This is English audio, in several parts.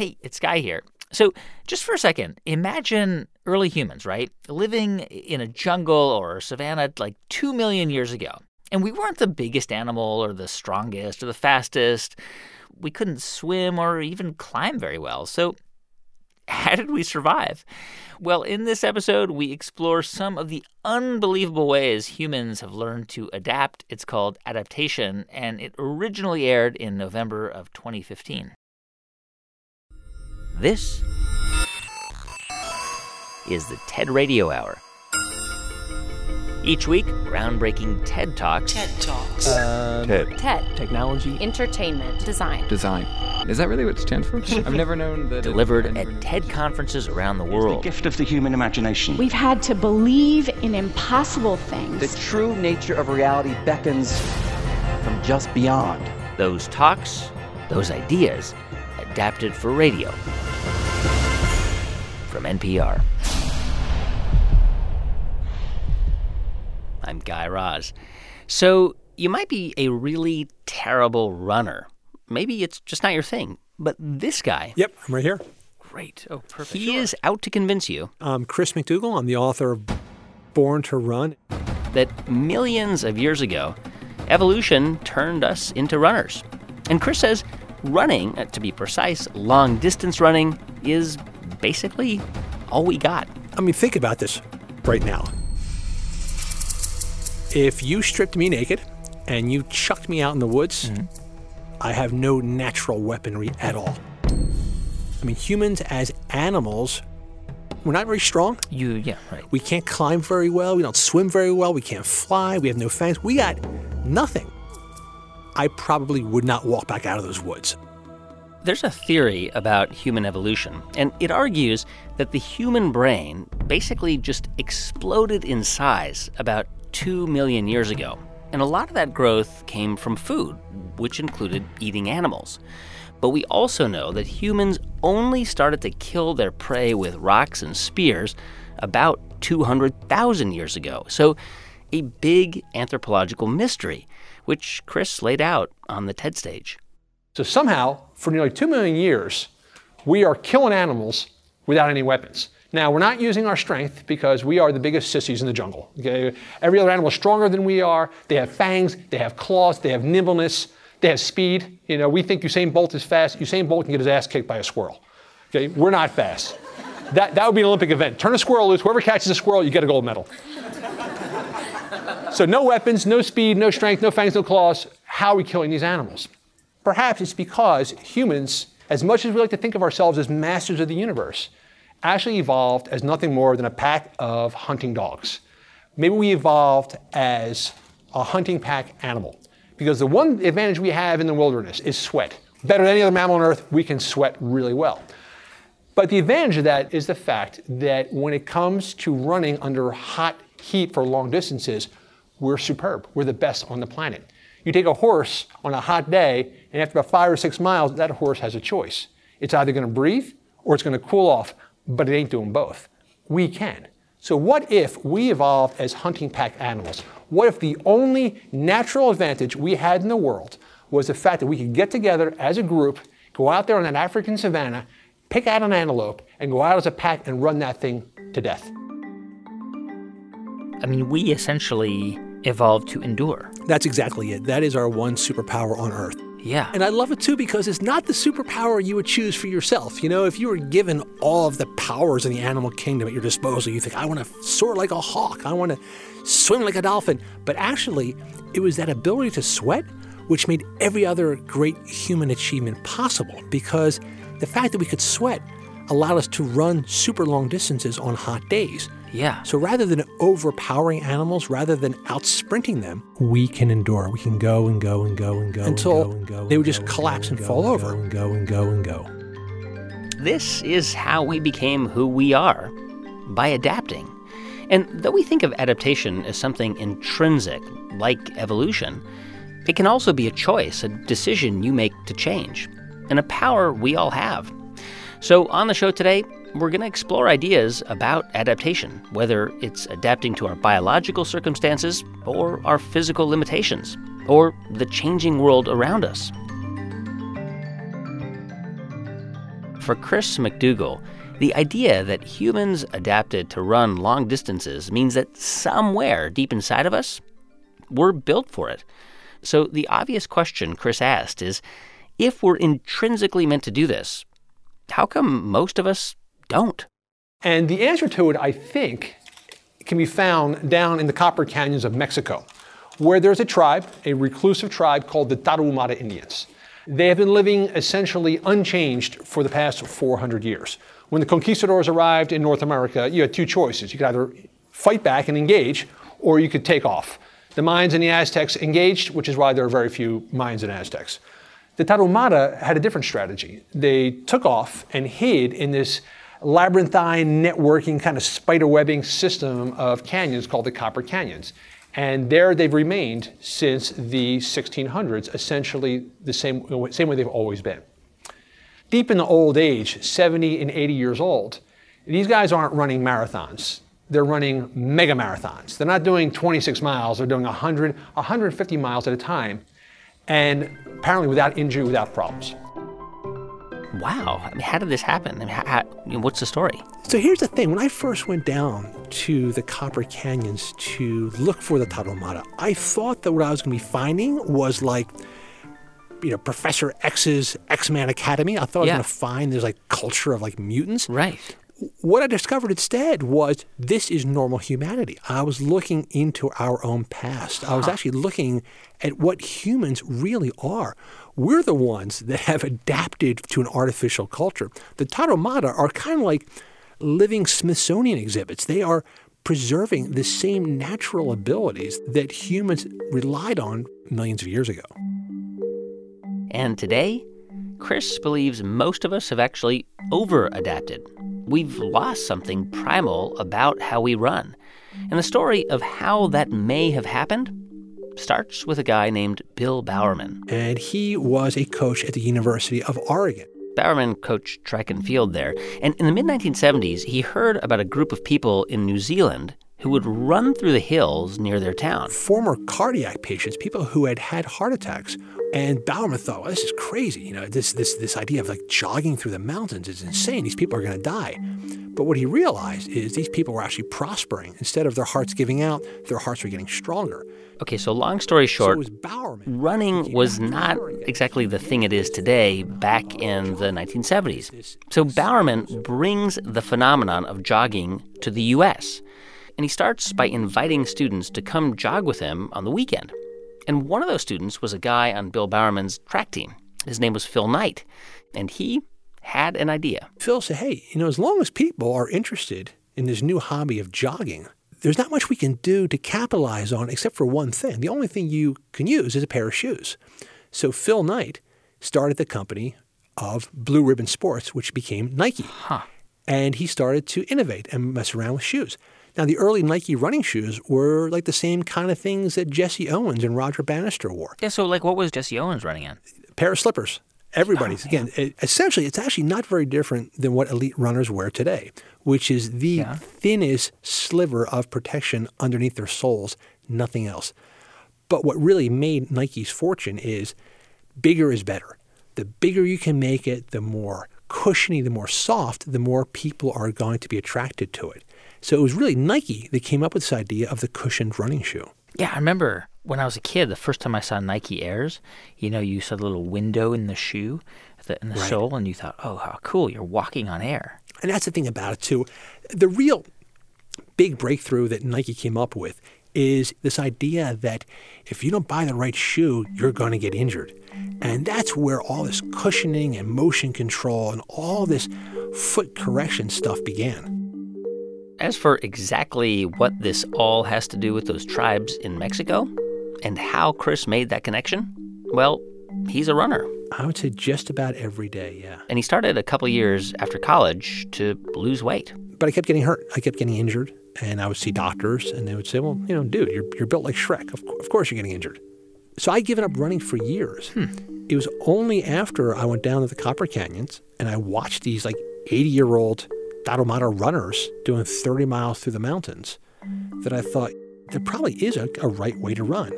Hey, it's Guy here. So, just for a second, imagine early humans, right? Living in a jungle or savanna like 2 million years ago. And we weren't the biggest animal or the strongest or the fastest. We couldn't swim or even climb very well. So, how did we survive? Well, in this episode, we explore some of the unbelievable ways humans have learned to adapt. It's called Adaptation, and it originally aired in November of 2015. This is the TED Radio Hour. Each week, groundbreaking TED Talks. TED Talks. Um, TED. TED. Technology. Entertainment. Design. Design. Is that really what it stands for? I've never known that. Delivered it- at TED conferences around the world. The gift of the human imagination. We've had to believe in impossible things. The true nature of reality beckons from just beyond. Those talks, those ideas, adapted for radio. From NPR. I'm Guy Raz. So, you might be a really terrible runner. Maybe it's just not your thing. But this guy, Yep, I'm right here. great. Oh, perfect. He is out to convince you I'm Chris McDougall. I'm the author of Born to Run. that millions of years ago, evolution turned us into runners. And Chris says running, uh, to be precise, long distance running, is basically all we got. I mean, think about this right now. If you stripped me naked and you chucked me out in the woods, I have no natural weaponry at all. I mean, humans as animals, we're not very strong. You, yeah, right. We can't climb very well. We don't swim very well. We can't fly. We have no fangs. We got nothing. I probably would not walk back out of those woods. There's a theory about human evolution, and it argues that the human brain basically just exploded in size about 2 million years ago. And a lot of that growth came from food, which included eating animals. But we also know that humans only started to kill their prey with rocks and spears about 200,000 years ago. So, a big anthropological mystery, which Chris laid out on the TED stage. So somehow, for nearly two million years, we are killing animals without any weapons. Now, we're not using our strength because we are the biggest sissies in the jungle. Okay? Every other animal is stronger than we are. They have fangs, they have claws, they have nimbleness, they have speed. You know, we think Usain Bolt is fast. Usain Bolt can get his ass kicked by a squirrel. Okay? We're not fast. That, that would be an Olympic event. Turn a squirrel loose. Whoever catches a squirrel, you get a gold medal. So no weapons, no speed, no strength, no fangs, no claws. How are we killing these animals? Perhaps it's because humans, as much as we like to think of ourselves as masters of the universe, actually evolved as nothing more than a pack of hunting dogs. Maybe we evolved as a hunting pack animal. Because the one advantage we have in the wilderness is sweat. Better than any other mammal on earth, we can sweat really well. But the advantage of that is the fact that when it comes to running under hot heat for long distances, we're superb. We're the best on the planet. You take a horse on a hot day, and after about five or six miles, that horse has a choice. It's either going to breathe or it's going to cool off, but it ain't doing both. We can. So, what if we evolved as hunting pack animals? What if the only natural advantage we had in the world was the fact that we could get together as a group, go out there on that African savannah, pick out an antelope, and go out as a pack and run that thing to death? I mean, we essentially evolved to endure. That's exactly it. That is our one superpower on Earth. Yeah. And I love it too because it's not the superpower you would choose for yourself. You know, if you were given all of the powers in the animal kingdom at your disposal, you think, I want to soar like a hawk, I want to swim like a dolphin. But actually, it was that ability to sweat which made every other great human achievement possible because the fact that we could sweat allowed us to run super long distances on hot days. Yeah. So rather than overpowering animals, rather than out sprinting them, we can endure. We can go and go and go and go until and go and go they would just collapse and fall over. And go and go and go. This is how we became who we are by adapting. And though we think of adaptation as something intrinsic, like evolution, it can also be a choice, a decision you make to change, and a power we all have. So, on the show today, we're going to explore ideas about adaptation, whether it's adapting to our biological circumstances, or our physical limitations, or the changing world around us. For Chris McDougall, the idea that humans adapted to run long distances means that somewhere deep inside of us, we're built for it. So the obvious question Chris asked is if we're intrinsically meant to do this, how come most of us don't? And the answer to it, I think, can be found down in the copper canyons of Mexico, where there's a tribe, a reclusive tribe called the Tarahumara Indians. They have been living essentially unchanged for the past 400 years. When the conquistadors arrived in North America, you had two choices. You could either fight back and engage, or you could take off. The Mayans and the Aztecs engaged, which is why there are very few Mayans and Aztecs. The Tarahumara had a different strategy. They took off and hid in this labyrinthine networking kind of spiderwebbing system of canyons called the Copper Canyons. And there they've remained since the 1600s, essentially the same, same way they've always been. Deep in the old age, 70 and 80 years old, these guys aren't running marathons. They're running mega marathons. They're not doing 26 miles, they're doing 100, 150 miles at a time, and apparently without injury, without problems. Wow. I mean, how did this happen? I mean, how, how, what's the story? So here's the thing. When I first went down to the Copper Canyons to look for the Tarahumara, I thought that what I was going to be finding was like, you know, Professor X's X-Man Academy. I thought Yeah. I was going to find there's like culture of like mutants. Right. What I discovered instead was this is normal humanity. I was looking into our own past. I was actually looking at what humans really are. We're the ones that have adapted to an artificial culture. The Tarahumara are kind of like living Smithsonian exhibits. They are preserving the same natural abilities that humans relied on millions of years ago. And today, Chris believes most of us have actually over adapted. We've lost something primal about how we run. And the story of how that may have happened starts with a guy named Bill Bowerman. And he was a coach at the University of Oregon. Bowerman coached track and field there. And in the mid 1970s, he heard about a group of people in New Zealand who would run through the hills near their town. former cardiac patients, people who had had heart attacks. And Bowerman thought, well, this is crazy. You know, this, this, this idea of like jogging through the mountains is insane. These people are going to die. But what he realized is these people were actually prospering. Instead of their hearts giving out, their hearts were getting stronger. Okay, so long story short, it was Bowerman. running was not exactly the thing it is today back in the 1970s. So Bowerman brings the phenomenon of jogging to the US. And he starts by inviting students to come jog with him on the weekend. And one of those students was a guy on Bill Bowerman's track team. His name was Phil Knight. And he had an idea. Phil said, hey, you know, as long as people are interested in this new hobby of jogging, there's not much we can do to capitalize on except for one thing. The only thing you can use is a pair of shoes. So Phil Knight started the company of Blue Ribbon Sports, which became Nike. And he started to innovate and mess around with shoes. Now, the early Nike running shoes were like the same kind of things that Jesse Owens and Roger Bannister wore Yeah, so like what was Jesse Owens running on? pair of slippers. Everybody's oh, again. It, essentially, it's actually not very different than what elite runners wear today, which is the thinnest sliver of protection underneath their soles. Nothing else. But what really made Nike's fortune is bigger is better. The bigger you can make it, the more cushiony, the more soft, the more people are going to be attracted to it. So it was really Nike that came up with this idea of the cushioned running shoe. Yeah, I remember when I was a kid, the first time I saw Nike Airs, you know, you saw the little window in the shoe, the, in the Right. sole, and you thought, oh, how cool, you're walking on air. And that's the thing about it, too. The real big breakthrough that Nike came up with is this idea that if you don't buy the right shoe, you're going to get injured. And that's where all this cushioning and motion control and all this foot correction stuff began. As for exactly what this all has to do with those tribes in Mexico and how Chris made that connection, well, he's a runner. I would say just about every day, yeah. And he started a couple years after college to lose weight. But I kept getting hurt. I kept getting injured. And I would see doctors, and they would say, well, you know, dude, you're, you're built like Shrek. Of, of course you're getting injured. So I'd given up running for years. Hmm. It was only after I went down to the Copper Canyons and I watched these like 80 year old Tarahumara runners doing 30 miles through the mountains that I thought there probably is a, a right way to run.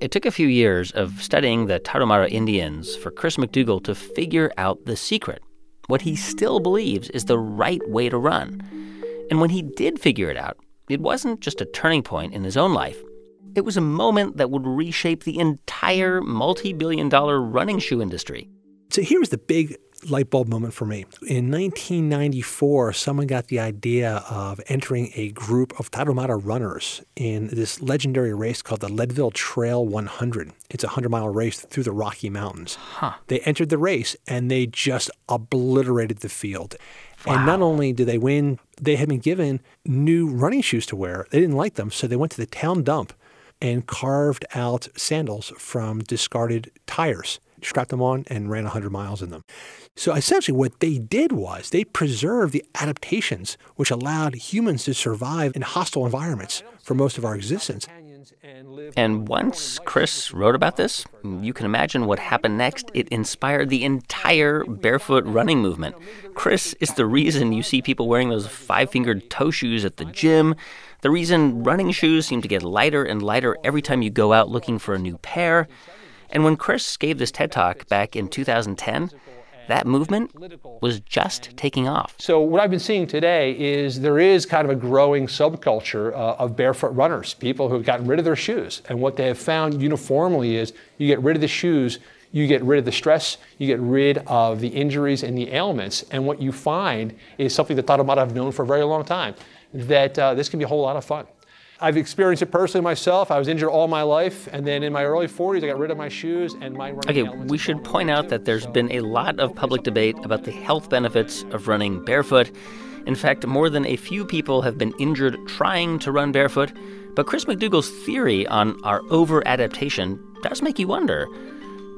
It took a few years of studying the Tarahumara Indians for Chris McDougall to figure out the secret. what he still believes is the right way to run. And when he did figure it out, it wasn't just a turning point in his own life. It was a moment that would reshape the entire multi billion dollar running shoe industry. So here's the big light bulb moment for me. In 1994, someone got the idea of entering a group of Tarahumara runners in this legendary race called the Leadville Trail 100. It's a 100 mile race through the Rocky Mountains. Huh. They entered the race and they just obliterated the field. Wow. And not only did they win, they had been given new running shoes to wear. They didn't like them, so they went to the town dump and carved out sandals from discarded tires strapped them on, and ran 100 miles in them. So essentially, what they did was they preserved the adaptations which allowed humans to survive in hostile environments for most of our existence. And once Chris wrote about this, you can imagine what happened next. It inspired the entire barefoot running movement. Chris is the reason you see people wearing those five fingered toe shoes at the gym, the reason running shoes seem to get lighter and lighter every time you go out looking for a new pair. And when Chris gave this TED Talk back in 2010, that movement was just taking off. So, what I've been seeing today is there is kind of a growing subculture uh, of barefoot runners, people who have gotten rid of their shoes. And what they have found uniformly is you get rid of the shoes, you get rid of the stress, you get rid of the injuries and the ailments. And what you find is something that Tarahumara have known for a very long time that uh, this can be a whole lot of fun. I've experienced it personally myself. I was injured all my life, and then in my early 40s, I got rid of my shoes and my running. Okay, we should point out that there's been a lot of public debate about the health benefits of running barefoot. In fact, more than a few people have been injured trying to run barefoot. But Chris McDougall's theory on our over adaptation does make you wonder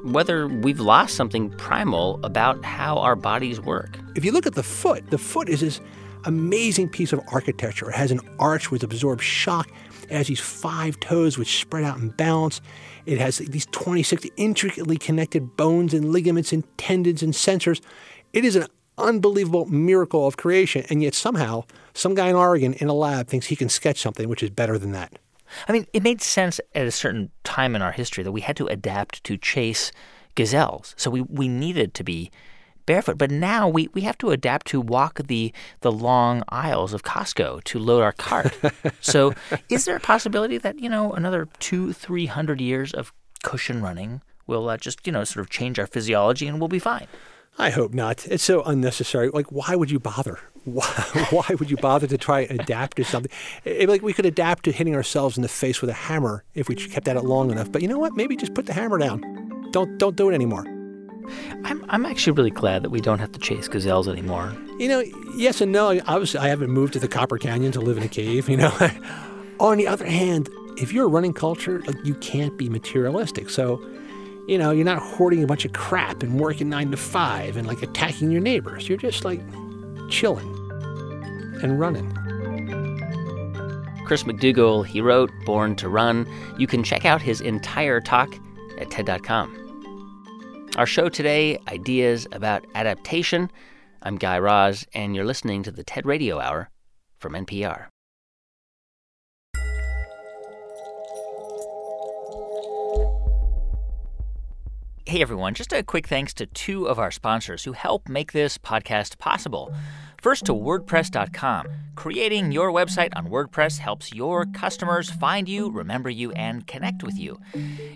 whether we've lost something primal about how our bodies work. If you look at the foot, the foot is this amazing piece of architecture. It has an arch which absorbs shock. It has these five toes which spread out and balance. It has these 26 intricately connected bones and ligaments and tendons and sensors. It is an unbelievable miracle of creation, and yet somehow some guy in Oregon in a lab thinks he can sketch something which is better than that. I mean, it made sense at a certain time in our history that we had to adapt to chase gazelles. So we, we needed to be barefoot. But now we, we have to adapt to walk the the long aisles of Costco to load our cart. so is there a possibility that, you know, another two, three hundred years of cushion running will uh, just, you know, sort of change our physiology and we'll be fine? I hope not. It's so unnecessary. Like, why would you bother? Why, why would you bother to try and adapt to something? It, like, we could adapt to hitting ourselves in the face with a hammer if we kept at it long enough. But you know what? Maybe just put the hammer down. Don't don't do it anymore. I'm, I'm actually really glad that we don't have to chase gazelles anymore. You know, yes and no. Obviously, I haven't moved to the Copper Canyon to live in a cave, you know. On the other hand, if you're a running culture, like you can't be materialistic. So, you know, you're not hoarding a bunch of crap and working nine to five and like attacking your neighbors. You're just like chilling and running. Chris McDougall, he wrote Born to Run. You can check out his entire talk at TED.com. Our show today ideas about adaptation. I'm Guy Raz, and you're listening to the TED Radio Hour from NPR. Hey everyone, just a quick thanks to two of our sponsors who help make this podcast possible. First to WordPress.com. Creating your website on WordPress helps your customers find you, remember you, and connect with you.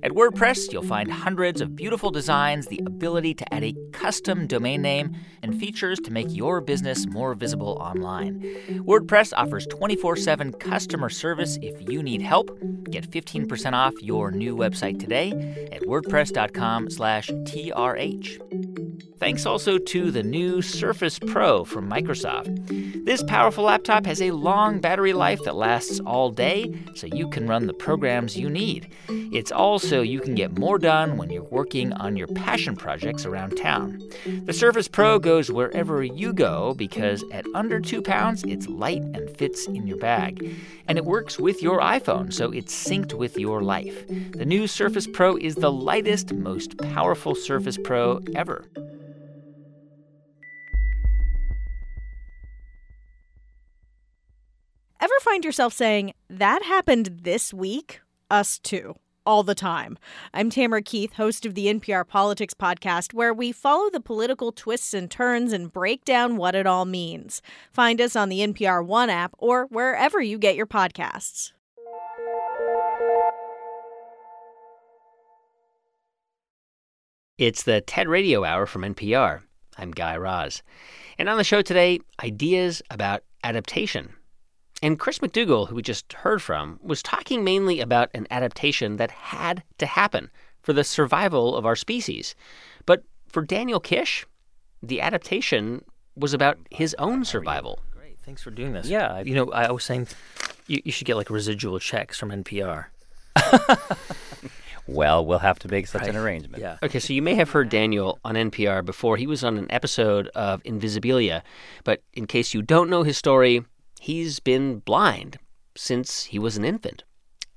At WordPress, you'll find hundreds of beautiful designs, the ability to add a custom domain name, and features to make your business more visible online. WordPress offers 24 7 customer service if you need help. Get 15% off your new website today at WordPress.com/trh. Thanks also to the new Surface Pro from Microsoft. This powerful laptop has a long battery life that lasts all day, so you can run the programs you need. It's also you can get more done when you're working on your passion projects around town. The Surface Pro goes wherever you go because at under two pounds, it's light and fits in your bag. And it works with your iPhone, so it's synced with your life. The new Surface Pro is the lightest, most powerful Surface Pro ever. Ever find yourself saying, that happened this week? Us too. all the time. I'm Tamara Keith, host of the NPR Politics Podcast, where we follow the political twists and turns and break down what it all means. Find us on the NPR One app or wherever you get your podcasts. It's the TED Radio Hour from NPR. I'm Guy Raz. And on the show today, ideas about adaptation. And Chris McDougall, who we just heard from, was talking mainly about an adaptation that had to happen for the survival of our species. But for Daniel Kish, the adaptation was about his own survival. Great. Thanks for doing this. Yeah, you know, I was saying you, you should get like residual checks from NPR. Well, we'll have to make such an arrangement. Yeah. Okay, so you may have heard Daniel on NPR before. He was on an episode of Invisibilia. But in case you don't know his story, he's been blind since he was an infant.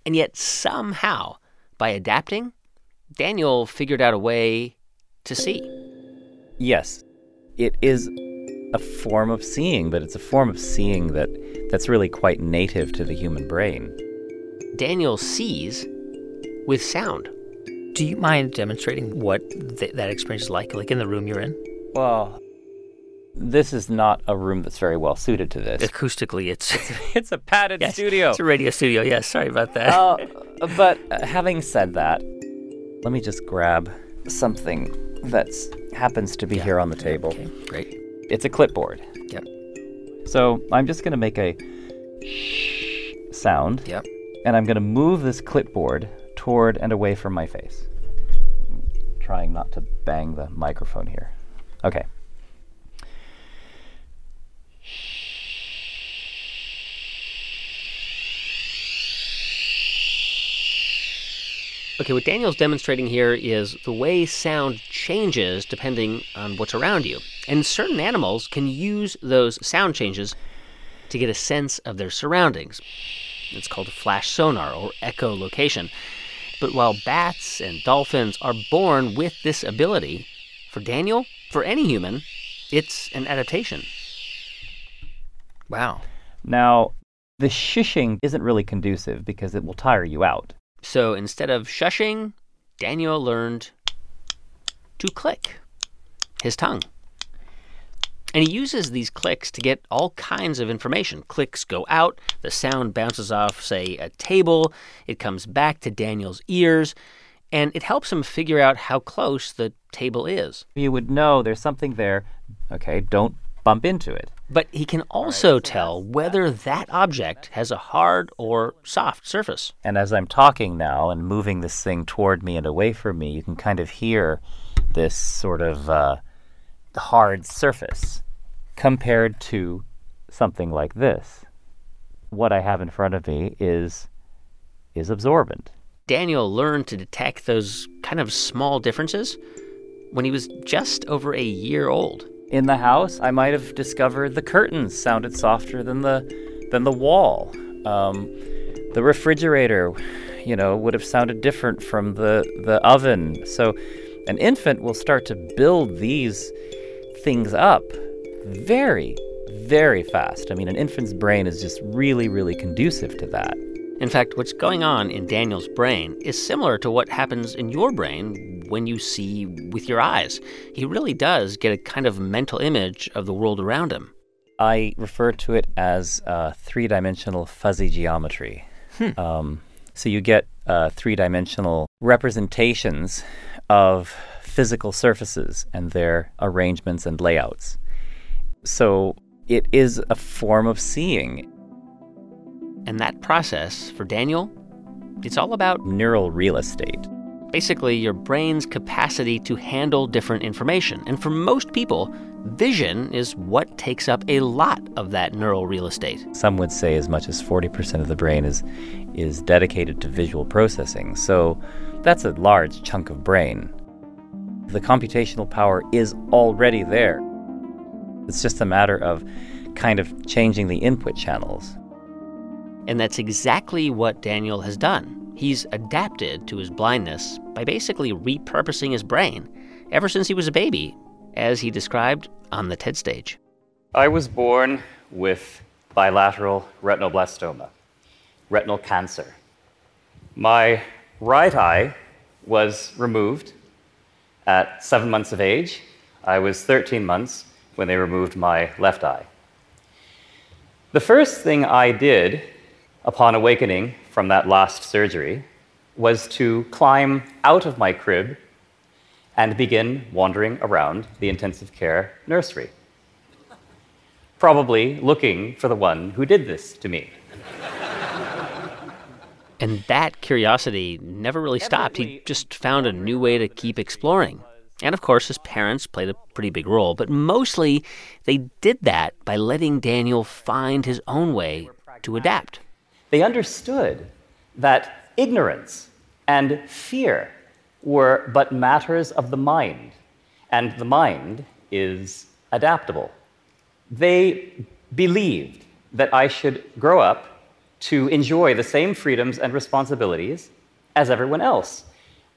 And yet, somehow, by adapting, Daniel figured out a way to see. Yes, it is a form of seeing, but it's a form of seeing that that's really quite native to the human brain. Daniel sees with sound. Do you mind demonstrating what th- that experience is like, like in the room you're in? Well, this is not a room that's very well suited to this. Acoustically, it's It's a padded Yes, studio. It's a radio studio. Yes, sorry about that. Uh, but uh, having said that, let me just grab something that happens to be here on the table. okay, great. It's a clipboard. Yep. So I'm just going to make a shh sound. Yep. And I'm going to move this clipboard toward and away from my face. Trying not to bang the microphone here. Okay. Okay, what Daniel's demonstrating here is the way sound changes depending on what's around you. And certain animals can use those sound changes to get a sense of their surroundings. It's called flash sonar or echolocation. But while bats and dolphins are born with this ability, for Daniel, for any human, it's an adaptation. Wow. Now, the shushing isn't really conducive because it will tire you out. So instead of shushing, Daniel learned to click his tongue. And he uses these clicks to get all kinds of information. Clicks go out, the sound bounces off, say, a table, it comes back to Daniel's ears, and it helps him figure out how close the table is. You would know there's something there. Okay, don't bump into it. But he can also tell whether that object has a hard or soft surface. And as I'm talking now and moving this thing toward me and away from me, you can kind of hear this sort of uh, hard surface compared to something like this. What I have in front of me is is absorbent. Daniel learned to detect those kind of small differences when he was just over a year old. In the house, I might have discovered the curtains sounded softer than the than the wall. Um, the refrigerator, you know, would have sounded different from the the oven. So, an infant will start to build these things up very, very fast. I mean, an infant's brain is just really, really conducive to that. In fact, what's going on in Daniel's brain is similar to what happens in your brain when you see with your eyes. He really does get a kind of mental image of the world around him. I refer to it as uh, three dimensional fuzzy geometry. Um, so you get uh, three dimensional representations of physical surfaces and their arrangements and layouts. So it is a form of seeing. And that process, for Daniel, it's all about Neural real estate. basically your brain's capacity to handle different information. And for most people, vision is what takes up a lot of that neural real estate. Some would say as much as 40% of the brain is, is dedicated to visual processing. So that's a large chunk of brain. The computational power is already there. It's just a matter of kind of changing the input channels. And that's exactly what Daniel has done. He's adapted to his blindness by basically repurposing his brain ever since he was a baby, as he described on the TED stage. I was born with bilateral retinoblastoma, retinal cancer. My right eye was removed at seven months of age. I was 13 months when they removed my left eye. The first thing I did upon awakening from that last surgery was to climb out of my crib and begin wandering around the intensive care nursery, probably looking for the one who did this to me. And that curiosity never really stopped. He just found a new way to keep exploring. And of course, his parents played a pretty big role, but mostly they did that by letting Daniel find his own way to adapt. They understood that ignorance and fear were but matters of the mind, and the mind is adaptable. They believed that I should grow up to enjoy the same freedoms and responsibilities as everyone else.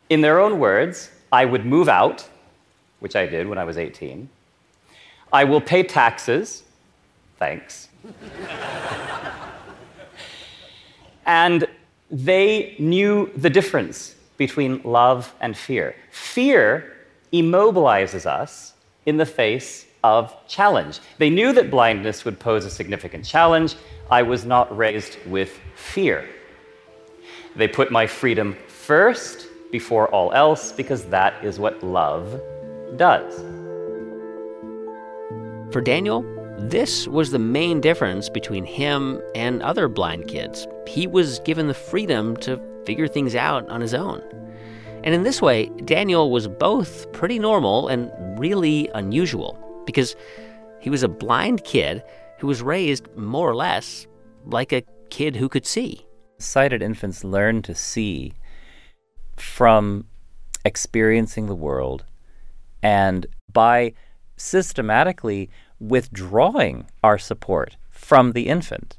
In their own words, I would move out, which I did when I was 18. I will pay taxes, thanks. And they knew the difference between love and fear. Fear immobilizes us in the face of challenge. They knew that blindness would pose a significant challenge. I was not raised with fear. They put my freedom first before all else because that is what love does. For Daniel, this was the main difference between him and other blind kids. He was given the freedom to figure things out on his own. And in this way, Daniel was both pretty normal and really unusual because he was a blind kid who was raised more or less like a kid who could see. Sighted infants learn to see from experiencing the world and by systematically withdrawing our support from the infant.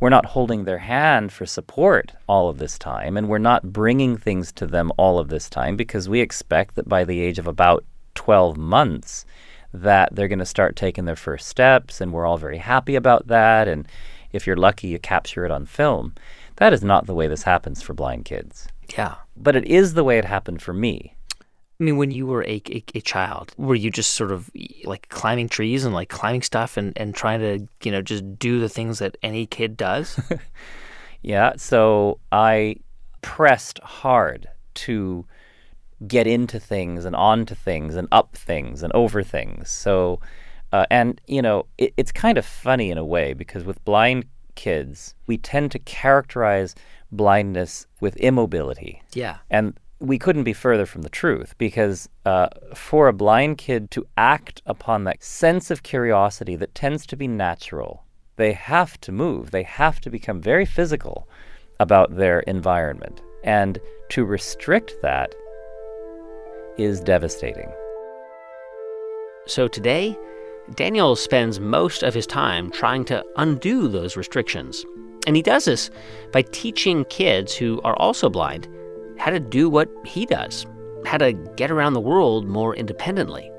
We're not holding their hand for support all of this time, and we're not bringing things to them all of this time because we expect that by the age of about 12 months, that they're going to start taking their first steps, and we're all very happy about that. And if you're lucky, you capture it on film. That is not the way this happens for blind kids. Yeah. But it is the way it happened for me. I mean, when you were a, a, a, child, were you just sort of like climbing trees and like climbing stuff and, and trying to, you know, just do the things that any kid does? yeah. So I pressed hard to get into things and onto things and up things and over things. So, uh, and, you know, it, it's kind of funny in a way because with blind kids, we tend to characterize blindness with immobility. Yeah. And we couldn't be further from the truth because uh, for a blind kid to act upon that sense of curiosity that tends to be natural, they have to move. They have to become very physical about their environment. And to restrict that is devastating. So today, Daniel spends most of his time trying to undo those restrictions. And he does this by teaching kids who are also blind how to do what he does, how to get around the world more independently.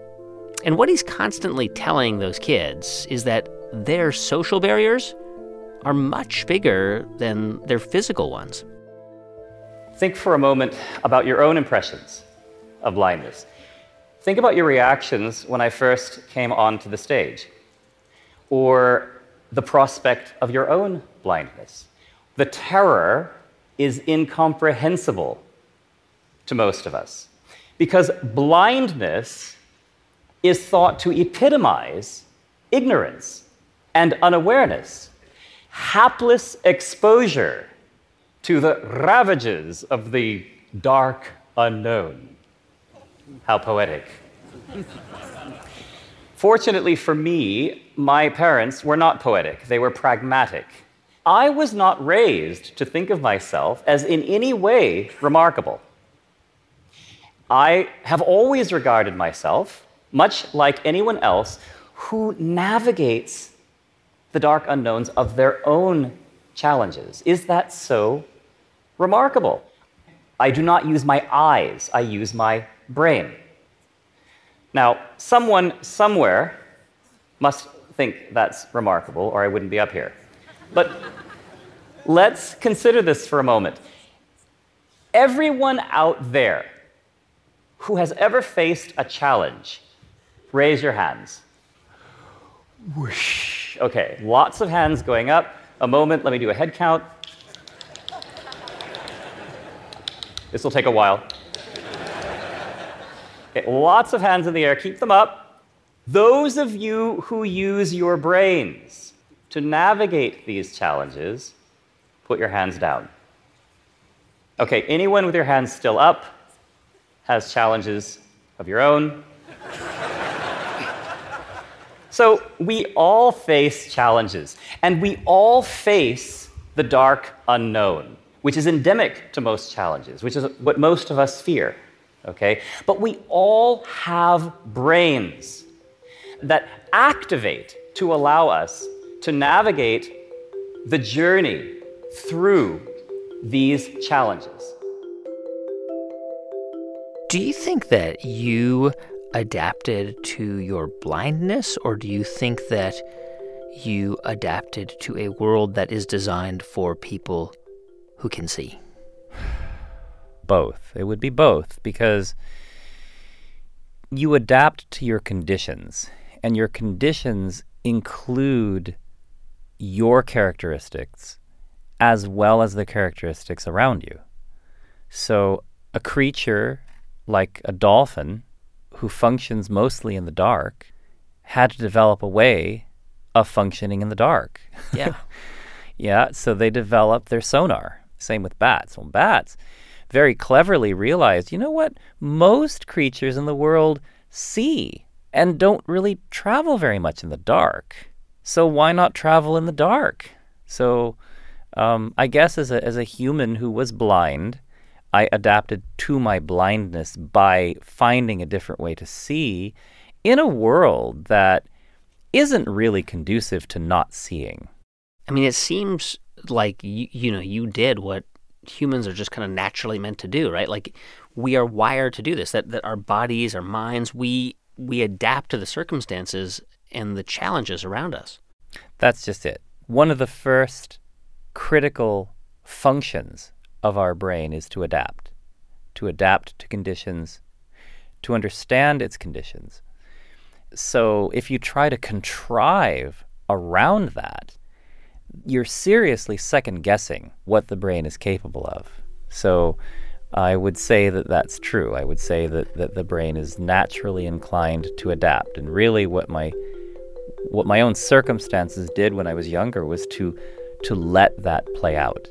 And what he's constantly telling those kids is that their social barriers are much bigger than their physical ones. Think for a moment about your own impressions of blindness. Think about your reactions when I first came onto the stage, or the prospect of your own blindness. The terror is incomprehensible to most of us. Because blindness is thought to epitomize ignorance and unawareness, hapless exposure to the ravages of the dark unknown. How poetic. Fortunately for me, my parents were not poetic, they were pragmatic. I was not raised to think of myself as in any way remarkable. I have always regarded myself, much like anyone else, who navigates the dark unknowns of their own challenges. Is that so remarkable? I do not use my eyes, I use my brain. Now, someone somewhere must think that's remarkable, or I wouldn't be up here. But let's consider this for a moment. Everyone out there who has ever faced a challenge, raise your hands. Whoosh. Okay, lots of hands going up. A moment, let me do a head count. This will take a while. Okay, lots of hands in the air, keep them up. Those of you who use your brains to navigate these challenges, put your hands down. Okay, anyone with your hands still up has challenges of your own. so we all face challenges, and we all face the dark unknown, which is endemic to most challenges, which is what most of us fear. Okay? But we all have brains that activate to allow us to navigate the journey through these challenges. Do you think that you adapted to your blindness, or do you think that you adapted to a world that is designed for people who can see? Both. It would be both because you adapt to your conditions, and your conditions include your characteristics as well as the characteristics around you. So, a creature like a dolphin who functions mostly in the dark had to develop a way of functioning in the dark. Yeah. yeah, so they developed their sonar. Same with bats. Well, bats very cleverly realized, you know what? Most creatures in the world see and don't really travel very much in the dark. So why not travel in the dark? So um, I guess as a, as a human who was blind, I adapted to my blindness by finding a different way to see in a world that isn't really conducive to not seeing. I mean, it seems like you, you know you did what humans are just kind of naturally meant to do, right? Like we are wired to do this. That that our bodies, our minds, we we adapt to the circumstances and the challenges around us. That's just it. One of the first critical functions of our brain is to adapt, to adapt to conditions, to understand its conditions. So if you try to contrive around that, you're seriously second guessing what the brain is capable of. So I would say that that's true. I would say that, that the brain is naturally inclined to adapt. And really, what my what my own circumstances did when I was younger was to to let that play out.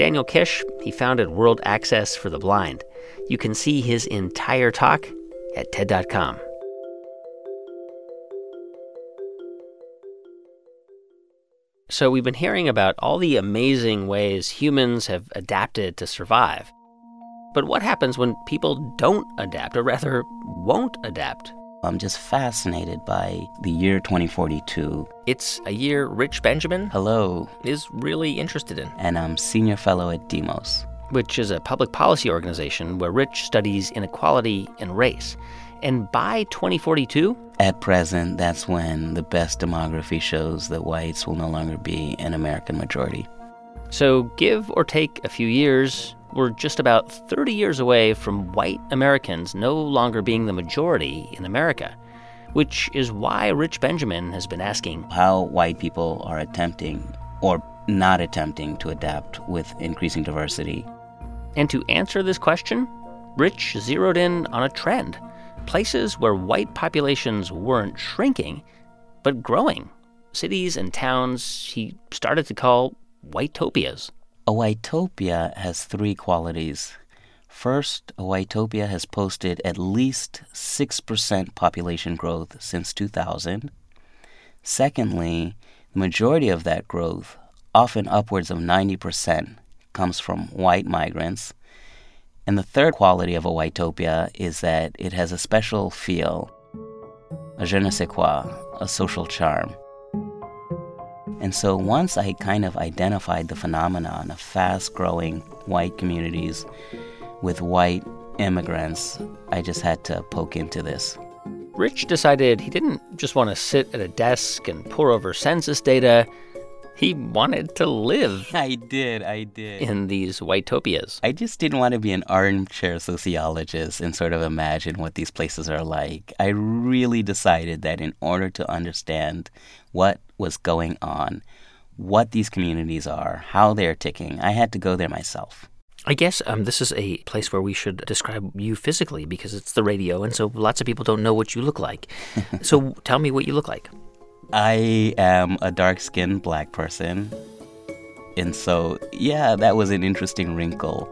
Daniel Kish, he founded World Access for the Blind. You can see his entire talk at TED.com. So, we've been hearing about all the amazing ways humans have adapted to survive. But what happens when people don't adapt, or rather, won't adapt? I'm just fascinated by the year 2042. It's a year Rich Benjamin Hello. is really interested in, And I'm senior fellow at Demos. which is a public policy organization where Rich studies inequality and race. And by 2042, At present, that's when the best demography shows that whites will no longer be an American majority. so give or take a few years, we're just about 30 years away from white Americans no longer being the majority in America, which is why Rich Benjamin has been asking How white people are attempting or not attempting to adapt with increasing diversity. And to answer this question, Rich zeroed in on a trend places where white populations weren't shrinking, but growing. Cities and towns he started to call whitopias. A whitopia has three qualities. First, a whitopia has posted at least 6% population growth since 2000. Secondly, the majority of that growth, often upwards of 90%, comes from white migrants. And the third quality of a whitopia is that it has a special feel, a je ne sais quoi, a social charm. And so once I kind of identified the phenomenon of fast growing white communities with white immigrants, I just had to poke into this. Rich decided he didn't just want to sit at a desk and pour over census data. He wanted to live. I did, I did. In these Whitopias. I just didn't want to be an armchair sociologist and sort of imagine what these places are like. I really decided that in order to understand what was going on, what these communities are, how they're ticking, I had to go there myself. I guess um, this is a place where we should describe you physically because it's the radio, and so lots of people don't know what you look like. so tell me what you look like. I am a dark skinned black person. And so, yeah, that was an interesting wrinkle.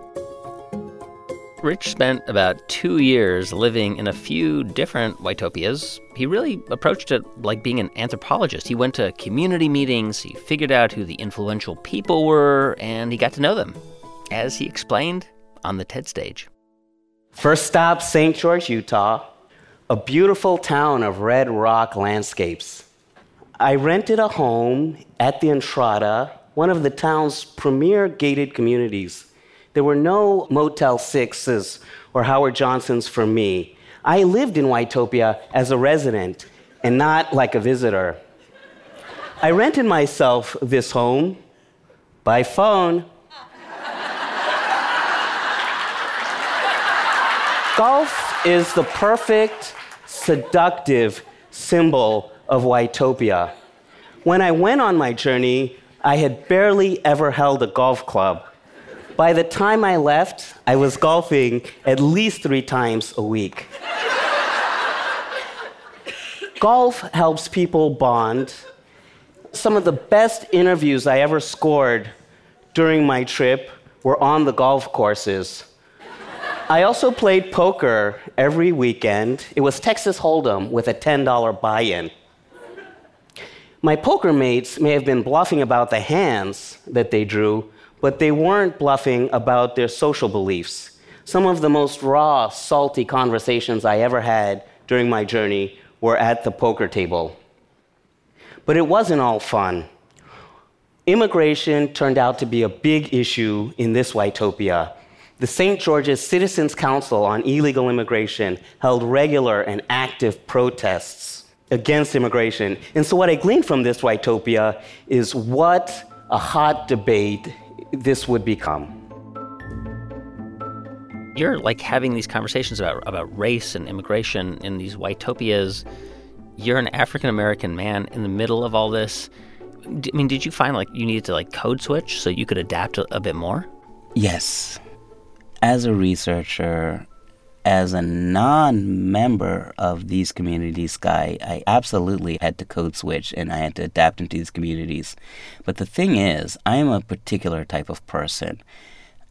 Rich spent about two years living in a few different Whitopias. He really approached it like being an anthropologist. He went to community meetings, he figured out who the influential people were, and he got to know them, as he explained on the TED stage. First stop, St. George, Utah, a beautiful town of red rock landscapes. I rented a home at the Entrada, one of the town's premier gated communities. There were no Motel 6s or Howard Johnsons for me. I lived in Whitopia as a resident and not like a visitor. I rented myself this home by phone. Golf is the perfect, seductive symbol of Whitopia. When I went on my journey, I had barely ever held a golf club. By the time I left, I was golfing at least three times a week. Golf helps people bond. Some of the best interviews I ever scored during my trip were on the golf courses. I also played poker every weekend. It was Texas Hold'em with a $10 buy in. My poker mates may have been bluffing about the hands that they drew, but they weren't bluffing about their social beliefs. Some of the most raw, salty conversations I ever had during my journey were at the poker table. But it wasn't all fun. Immigration turned out to be a big issue in this Whitopia. The St. George's Citizens Council on Illegal Immigration held regular and active protests against immigration. And so, what I gleaned from this Whitopia is what a hot debate this would become. You're like having these conversations about, about race and immigration in these Whitopias. You're an African American man in the middle of all this. I mean, did you find like you needed to like code switch so you could adapt a, a bit more? Yes. As a researcher, as a non member of these communities, Sky, I absolutely had to code switch and I had to adapt into these communities. But the thing is, I am a particular type of person.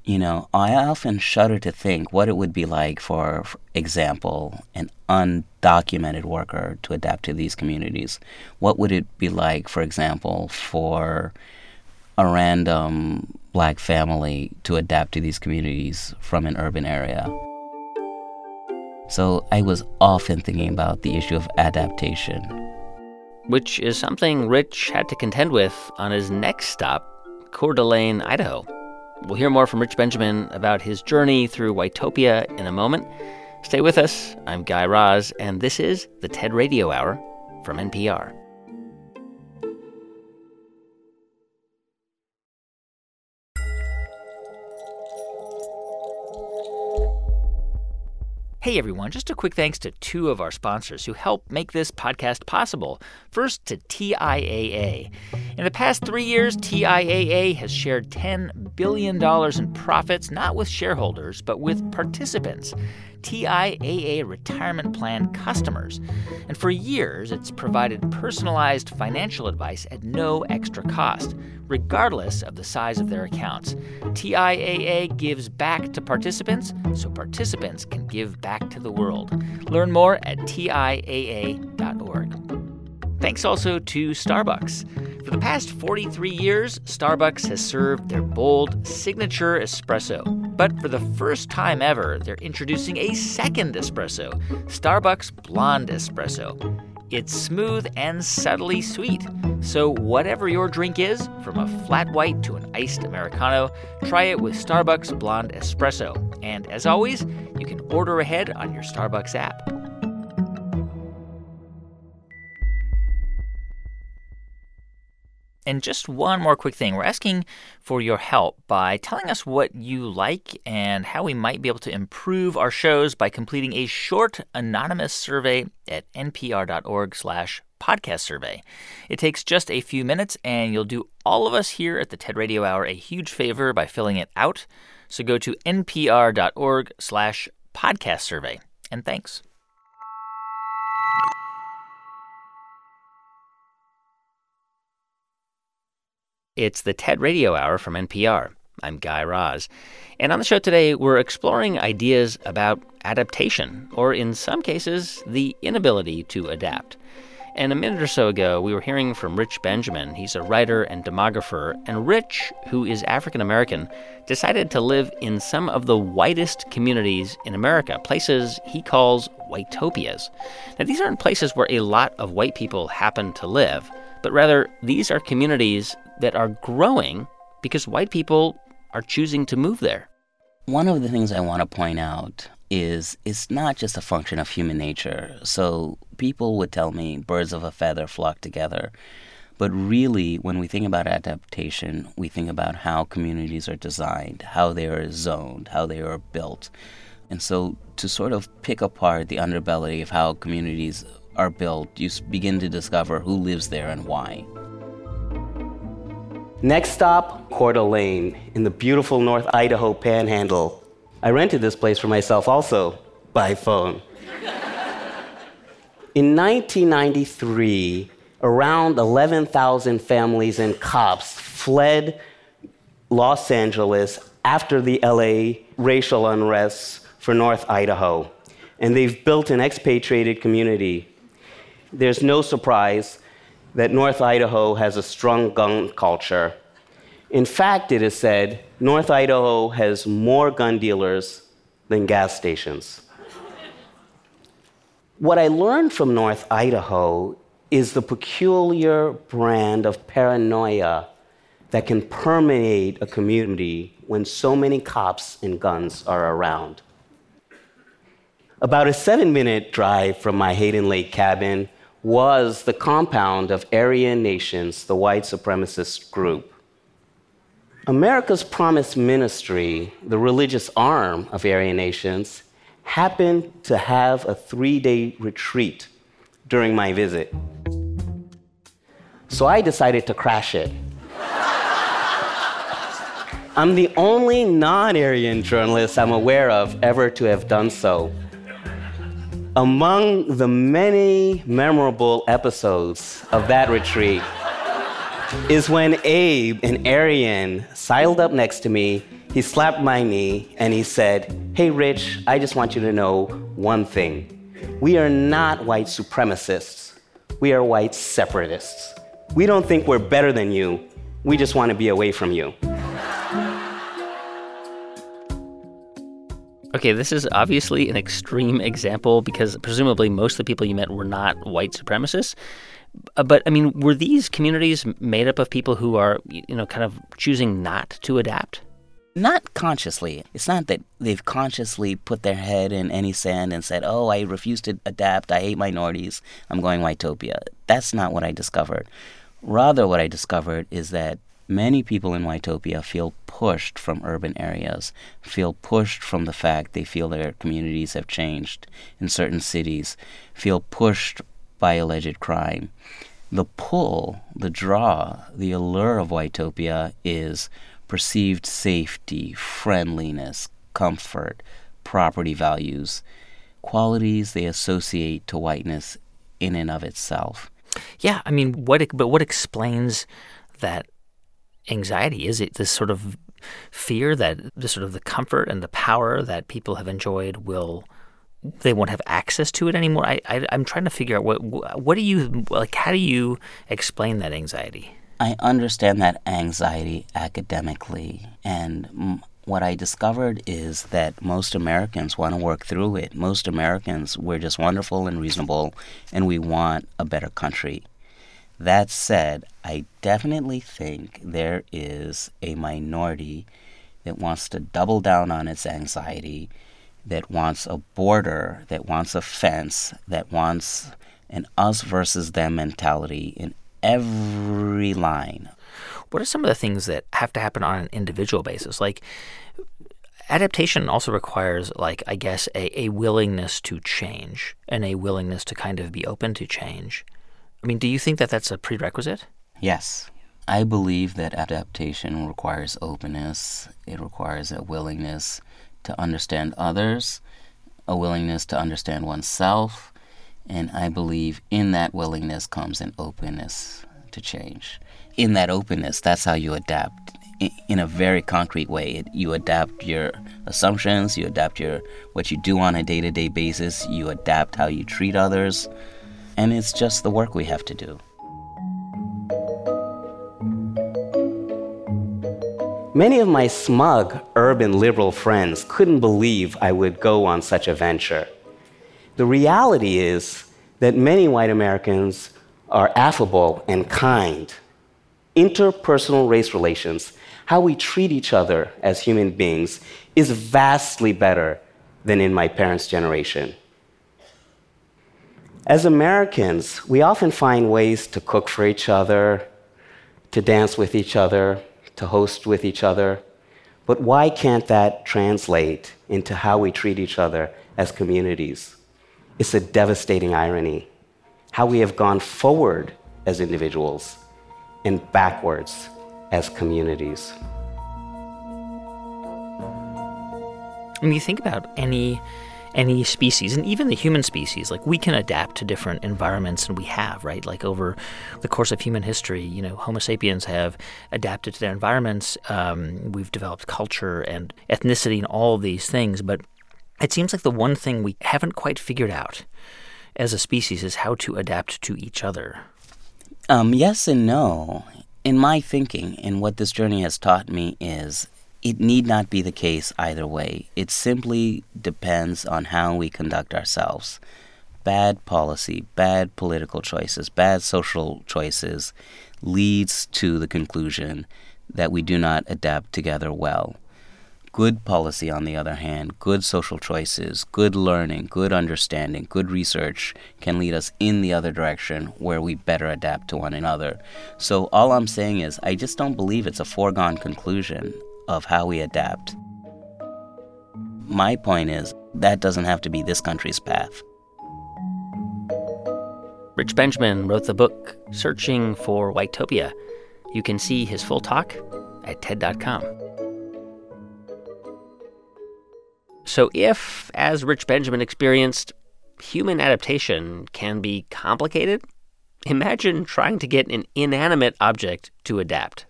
You know, I often shudder to think what it would be like, for, for example, an undocumented worker to adapt to these communities. What would it be like, for example, for a random black family to adapt to these communities from an urban area? So I was often thinking about the issue of adaptation. Which is something Rich had to contend with on his next stop, Coeur d'Alene, Idaho. We'll hear more from Rich Benjamin about his journey through Whitopia in a moment. Stay with us. I'm Guy Raz, and this is the TED Radio Hour from NPR. Hey everyone, just a quick thanks to two of our sponsors who help make this podcast possible. First, to TIAA. In the past three years, TIAA has shared $10 billion in profits, not with shareholders, but with participants. TIAA retirement plan customers. And for years, it's provided personalized financial advice at no extra cost, regardless of the size of their accounts. TIAA gives back to participants so participants can give back to the world. Learn more at TIAA.org. Thanks also to Starbucks. For the past 43 years, Starbucks has served their bold signature espresso. But for the first time ever, they're introducing a second espresso Starbucks Blonde Espresso. It's smooth and subtly sweet. So, whatever your drink is, from a flat white to an iced Americano, try it with Starbucks Blonde Espresso. And as always, you can order ahead on your Starbucks app. And just one more quick thing. We're asking for your help by telling us what you like and how we might be able to improve our shows by completing a short anonymous survey at npr.org slash podcast survey. It takes just a few minutes, and you'll do all of us here at the TED Radio Hour a huge favor by filling it out. So go to npr.org slash podcast survey. And thanks. It's the TED Radio Hour from NPR. I'm Guy Raz. And on the show today, we're exploring ideas about adaptation, or in some cases, the inability to adapt. And a minute or so ago, we were hearing from Rich Benjamin. He's a writer and demographer. And Rich, who is African American, decided to live in some of the whitest communities in America, places he calls whitopias. Now, these aren't places where a lot of white people happen to live, but rather, these are communities that are growing because white people are choosing to move there. One of the things I want to point out is it's not just a function of human nature. So people would tell me birds of a feather flock together. But really, when we think about adaptation, we think about how communities are designed, how they are zoned, how they are built. And so, to sort of pick apart the underbelly of how communities are built, you begin to discover who lives there and why. Next stop, Coeur d'Alene, in the beautiful North Idaho panhandle. I rented this place for myself also by phone. In 1993, around 11,000 families and cops fled Los Angeles after the LA racial unrest for North Idaho. And they've built an expatriated community. There's no surprise that North Idaho has a strong gun culture. In fact, it is said North Idaho has more gun dealers than gas stations. What I learned from North Idaho is the peculiar brand of paranoia that can permeate a community when so many cops and guns are around. About a seven minute drive from my Hayden Lake cabin, was the compound of Aryan Nations, the white supremacist group. America's Promise Ministry, the religious arm of Aryan Nations, happened to have a three day retreat during my visit. So I decided to crash it. I'm the only non Aryan journalist I'm aware of ever to have done so. Among the many memorable episodes of that retreat is when Abe, and Aryan, sidled up next to me. He slapped my knee and he said, Hey, Rich, I just want you to know one thing. We are not white supremacists, we are white separatists. We don't think we're better than you, we just want to be away from you. Okay, this is obviously an extreme example because presumably most of the people you met were not white supremacists. Uh, but I mean, were these communities made up of people who are, you know, kind of choosing not to adapt? Not consciously. It's not that they've consciously put their head in any sand and said, oh, I refuse to adapt. I hate minorities. I'm going Whitopia. That's not what I discovered. Rather, what I discovered is that many people in Whitopia feel pushed from urban areas, feel pushed from the fact they feel their communities have changed in certain cities, feel pushed by alleged crime. The pull, the draw, the allure of Whitopia is perceived safety, friendliness, comfort, property values, qualities they associate to whiteness in and of itself. Yeah, I mean, what but what explains that anxiety? Is it this sort of fear that the sort of the comfort and the power that people have enjoyed will they won't have access to it anymore? I, I am trying to figure out what what do you like? How do you explain that anxiety? I understand that anxiety academically, and what I discovered is that most Americans want to work through it. Most Americans, we're just wonderful and reasonable, and we want a better country. That said, I definitely think there is a minority that wants to double down on its anxiety, that wants a border, that wants a fence, that wants an us versus them mentality in every line what are some of the things that have to happen on an individual basis? Like, adaptation also requires, like, I guess, a, a willingness to change and a willingness to kind of be open to change. I mean, do you think that that's a prerequisite? Yes. I believe that adaptation requires openness, it requires a willingness to understand others, a willingness to understand oneself, and I believe in that willingness comes an openness to change. In that openness, that's how you adapt in a very concrete way. You adapt your assumptions, you adapt your what you do on a day-to-day basis, you adapt how you treat others, and it's just the work we have to do. Many of my smug urban liberal friends couldn't believe I would go on such a venture. The reality is that many white Americans are affable and kind. Interpersonal race relations, how we treat each other as human beings, is vastly better than in my parents' generation. As Americans, we often find ways to cook for each other, to dance with each other, to host with each other. But why can't that translate into how we treat each other as communities? It's a devastating irony. How we have gone forward as individuals and backwards as communities. When you think about any any species and even the human species like we can adapt to different environments and we have right? Like over the course of human history you know homo sapiens have adapted to their environments um, we've developed culture and ethnicity and all these things but it seems like the one thing we haven't quite figured out as a species is how to adapt to each other. Um, yes and no. In my thinking and what this journey has taught me is it need not be the case either way. It simply depends on how we conduct ourselves. Bad policy, bad political choices, bad social choices leads to the conclusion that we do not adapt together well. Good policy, on the other hand, good social choices, good learning, good understanding, good research can lead us in the other direction where we better adapt to one another. So, all I'm saying is, I just don't believe it's a foregone conclusion of how we adapt. My point is, that doesn't have to be this country's path. Rich Benjamin wrote the book Searching for Whitopia. You can see his full talk at TED.com. So, if, as Rich Benjamin experienced, human adaptation can be complicated, imagine trying to get an inanimate object to adapt.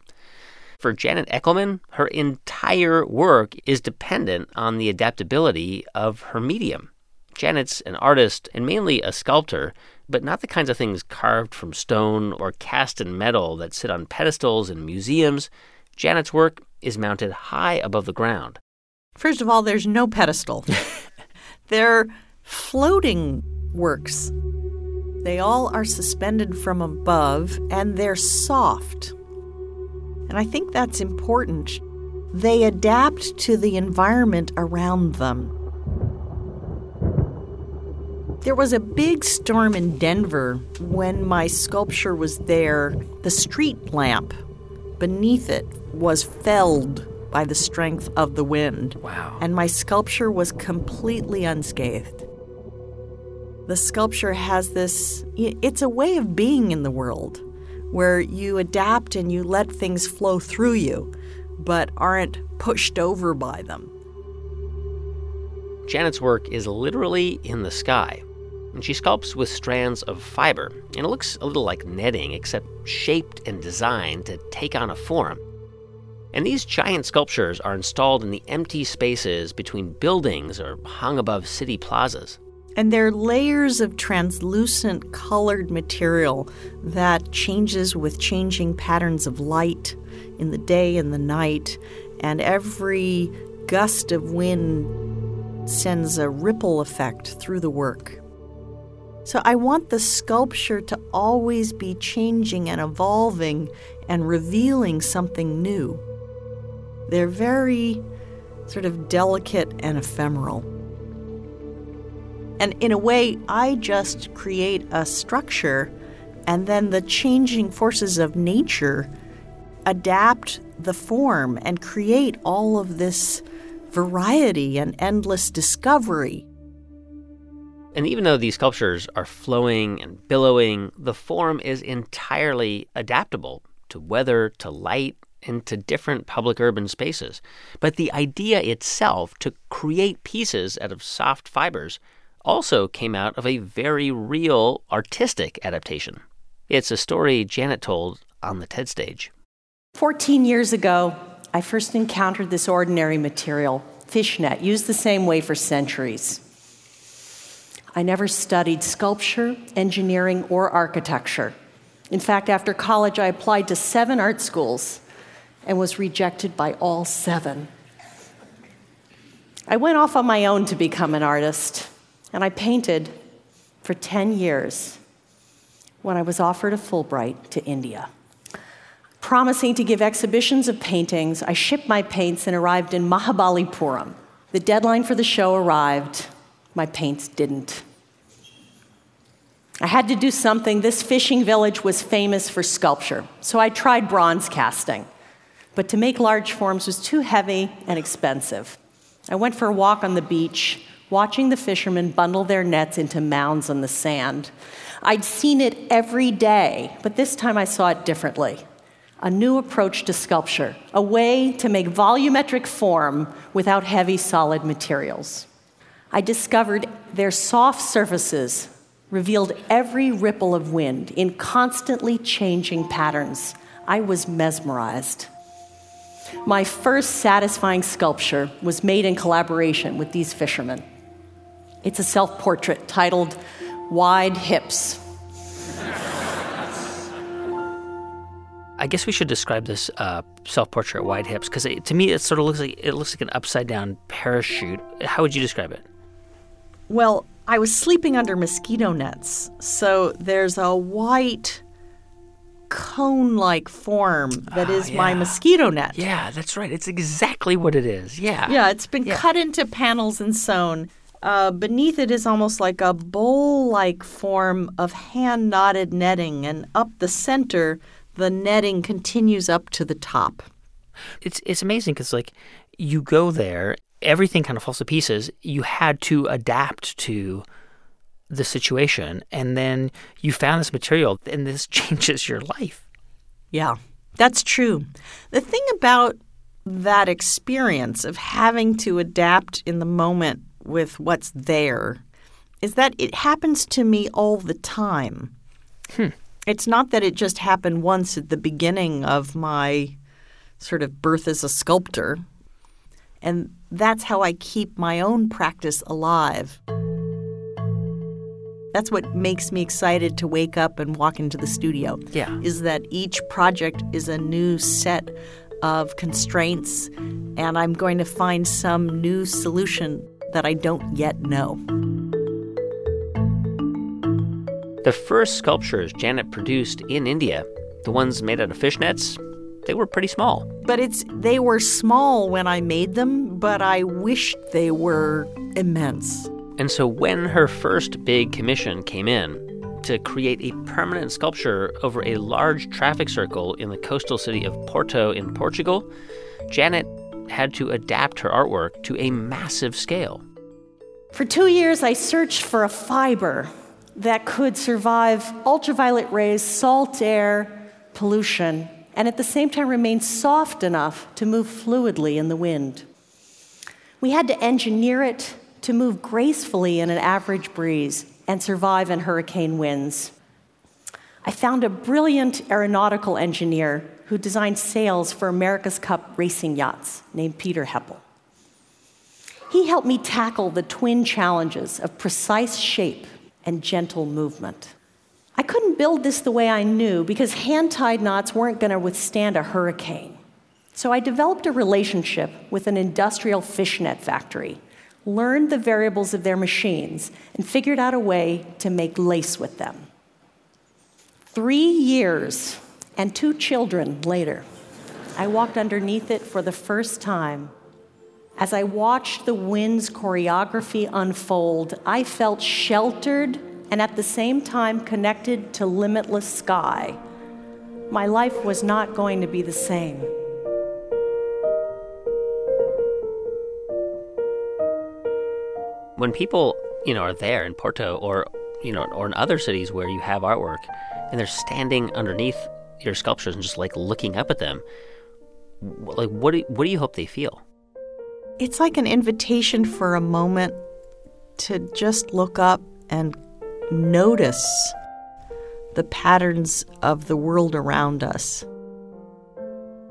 For Janet Echelman, her entire work is dependent on the adaptability of her medium. Janet's an artist and mainly a sculptor, but not the kinds of things carved from stone or cast in metal that sit on pedestals in museums. Janet's work is mounted high above the ground. First of all, there's no pedestal. They're floating works. They all are suspended from above and they're soft. And I think that's important. They adapt to the environment around them. There was a big storm in Denver when my sculpture was there. The street lamp beneath it was felled by the strength of the wind. Wow. And my sculpture was completely unscathed. The sculpture has this, it's a way of being in the world where you adapt and you let things flow through you, but aren't pushed over by them. Janet's work is literally in the sky. And she sculpts with strands of fiber, and it looks a little like netting, except shaped and designed to take on a form. And these giant sculptures are installed in the empty spaces between buildings or hung above city plazas. And they're layers of translucent colored material that changes with changing patterns of light in the day and the night. And every gust of wind sends a ripple effect through the work. So I want the sculpture to always be changing and evolving and revealing something new. They're very sort of delicate and ephemeral. And in a way, I just create a structure, and then the changing forces of nature adapt the form and create all of this variety and endless discovery. And even though these sculptures are flowing and billowing, the form is entirely adaptable to weather, to light, and to different public urban spaces. But the idea itself to create pieces out of soft fibers also came out of a very real artistic adaptation. It's a story Janet told on the TED stage. 14 years ago, I first encountered this ordinary material, fishnet, used the same way for centuries. I never studied sculpture, engineering, or architecture. In fact, after college, I applied to seven art schools and was rejected by all seven. I went off on my own to become an artist, and I painted for 10 years when I was offered a Fulbright to India. Promising to give exhibitions of paintings, I shipped my paints and arrived in Mahabalipuram. The deadline for the show arrived. My paints didn't. I had to do something. This fishing village was famous for sculpture, so I tried bronze casting. But to make large forms was too heavy and expensive. I went for a walk on the beach, watching the fishermen bundle their nets into mounds on the sand. I'd seen it every day, but this time I saw it differently. A new approach to sculpture, a way to make volumetric form without heavy solid materials. I discovered their soft surfaces revealed every ripple of wind in constantly changing patterns. I was mesmerized. My first satisfying sculpture was made in collaboration with these fishermen. It's a self portrait titled Wide Hips. I guess we should describe this uh, self-portrait wide hips because to me it sort of looks like it looks like an upside-down parachute. How would you describe it? Well, I was sleeping under mosquito nets. So there's a white cone like form that oh, is yeah. my mosquito net. Yeah, that's right. It's exactly what it is. Yeah. Yeah, it's been yeah. cut into panels and sewn. Uh, beneath it is almost like a bowl like form of hand knotted netting, and up the center, the netting continues up to the top. It's, it's amazing because, like, you go there everything kind of falls to pieces. You had to adapt to the situation. And then you found this material, and this changes your life. Yeah, that's true. The thing about that experience of having to adapt in the moment with what's there is that it happens to me all the time. Hmm. It's not that it just happened once at the beginning of my sort of birth as a sculptor. And that's how I keep my own practice alive. That's what makes me excited to wake up and walk into the studio. Yeah. Is that each project is a new set of constraints, and I'm going to find some new solution that I don't yet know. The first sculptures Janet produced in India, the ones made out of fishnets, they were pretty small. But it's they were small when I made them, but I wished they were immense. And so when her first big commission came in to create a permanent sculpture over a large traffic circle in the coastal city of Porto in Portugal, Janet had to adapt her artwork to a massive scale. For two years, I searched for a fiber that could survive ultraviolet rays, salt air, pollution, and at the same time remain soft enough to move fluidly in the wind. We had to engineer it to move gracefully in an average breeze and survive in hurricane winds. I found a brilliant aeronautical engineer who designed sails for America's Cup racing yachts named Peter Heppel. He helped me tackle the twin challenges of precise shape and gentle movement. I couldn't build this the way I knew because hand tied knots weren't going to withstand a hurricane. So I developed a relationship with an industrial fishnet factory, learned the variables of their machines, and figured out a way to make lace with them. Three years and two children later, I walked underneath it for the first time. As I watched the wind's choreography unfold, I felt sheltered and at the same time connected to limitless sky. my life was not going to be the same. When people, you know, are there in Porto or, you know, or in other cities where you have artwork and they're standing underneath your sculptures and just like looking up at them, like what do, what do you hope they feel? It's like an invitation for a moment to just look up and notice the patterns of the world around us.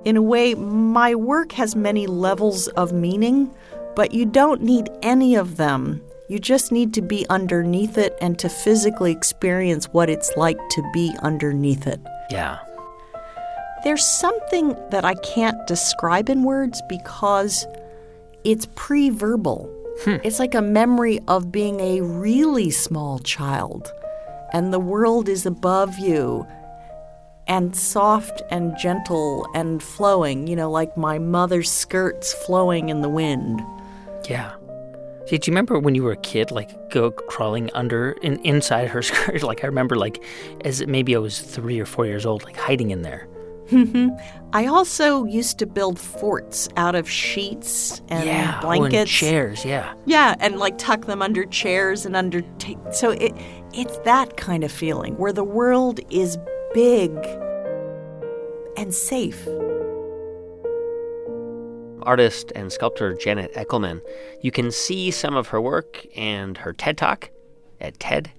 In a way, my work has many levels of meaning, but you don't need any of them. You just need to be underneath it and to physically experience what it's like to be underneath it. Yeah. There's something that I can't describe in words because it's pre verbal. Hmm. It's like a memory of being a really small child, and the world is above you, and soft and gentle and flowing, you know, like my mother's skirts flowing in the wind. Yeah. See, do you remember when you were a kid, like go crawling under in, inside her skirt? Like I remember, like as maybe I was three or four years old, like hiding in there. Mm-hmm. I also used to build forts out of sheets and yeah, blankets, oh, and chairs. Yeah, yeah, and like tuck them under chairs and under. T- so it it's that kind of feeling where the world is big and safe. Artist and sculptor Janet Echelman. You can see some of her work and her TED Talk at ted.npr.org.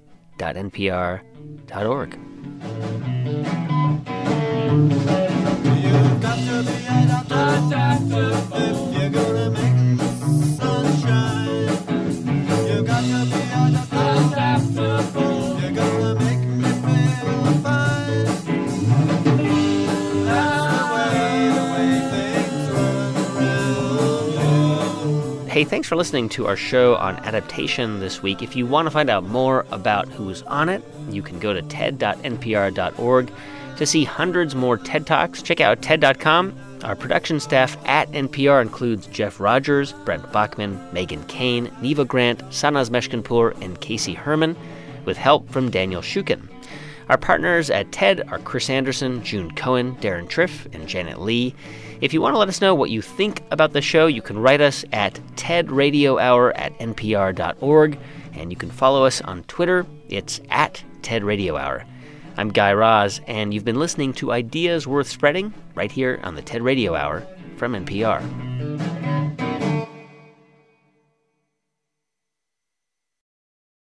Hey, thanks for listening to our show on adaptation this week. If you want to find out more about who's on it, you can go to ted.npr.org to see hundreds more TED Talks. Check out TED.com. Our production staff at NPR includes Jeff Rogers, Brent Baughman, Meghan Keane, Neva Grant, Sanaz Meshkinpour, and Casey Herman, with help from Daniel Shukin. Our partners at TED are Chris Anderson, June Cohen, Deron Triff, and Janet Lee. If you want to let us know what you think about the show, you can write us at tedradiohour at npr.org, and you can follow us on Twitter. It's at tedradiohour. I'm Guy Raz, and you've been listening to Ideas Worth Spreading right here on the TED Radio Hour from NPR.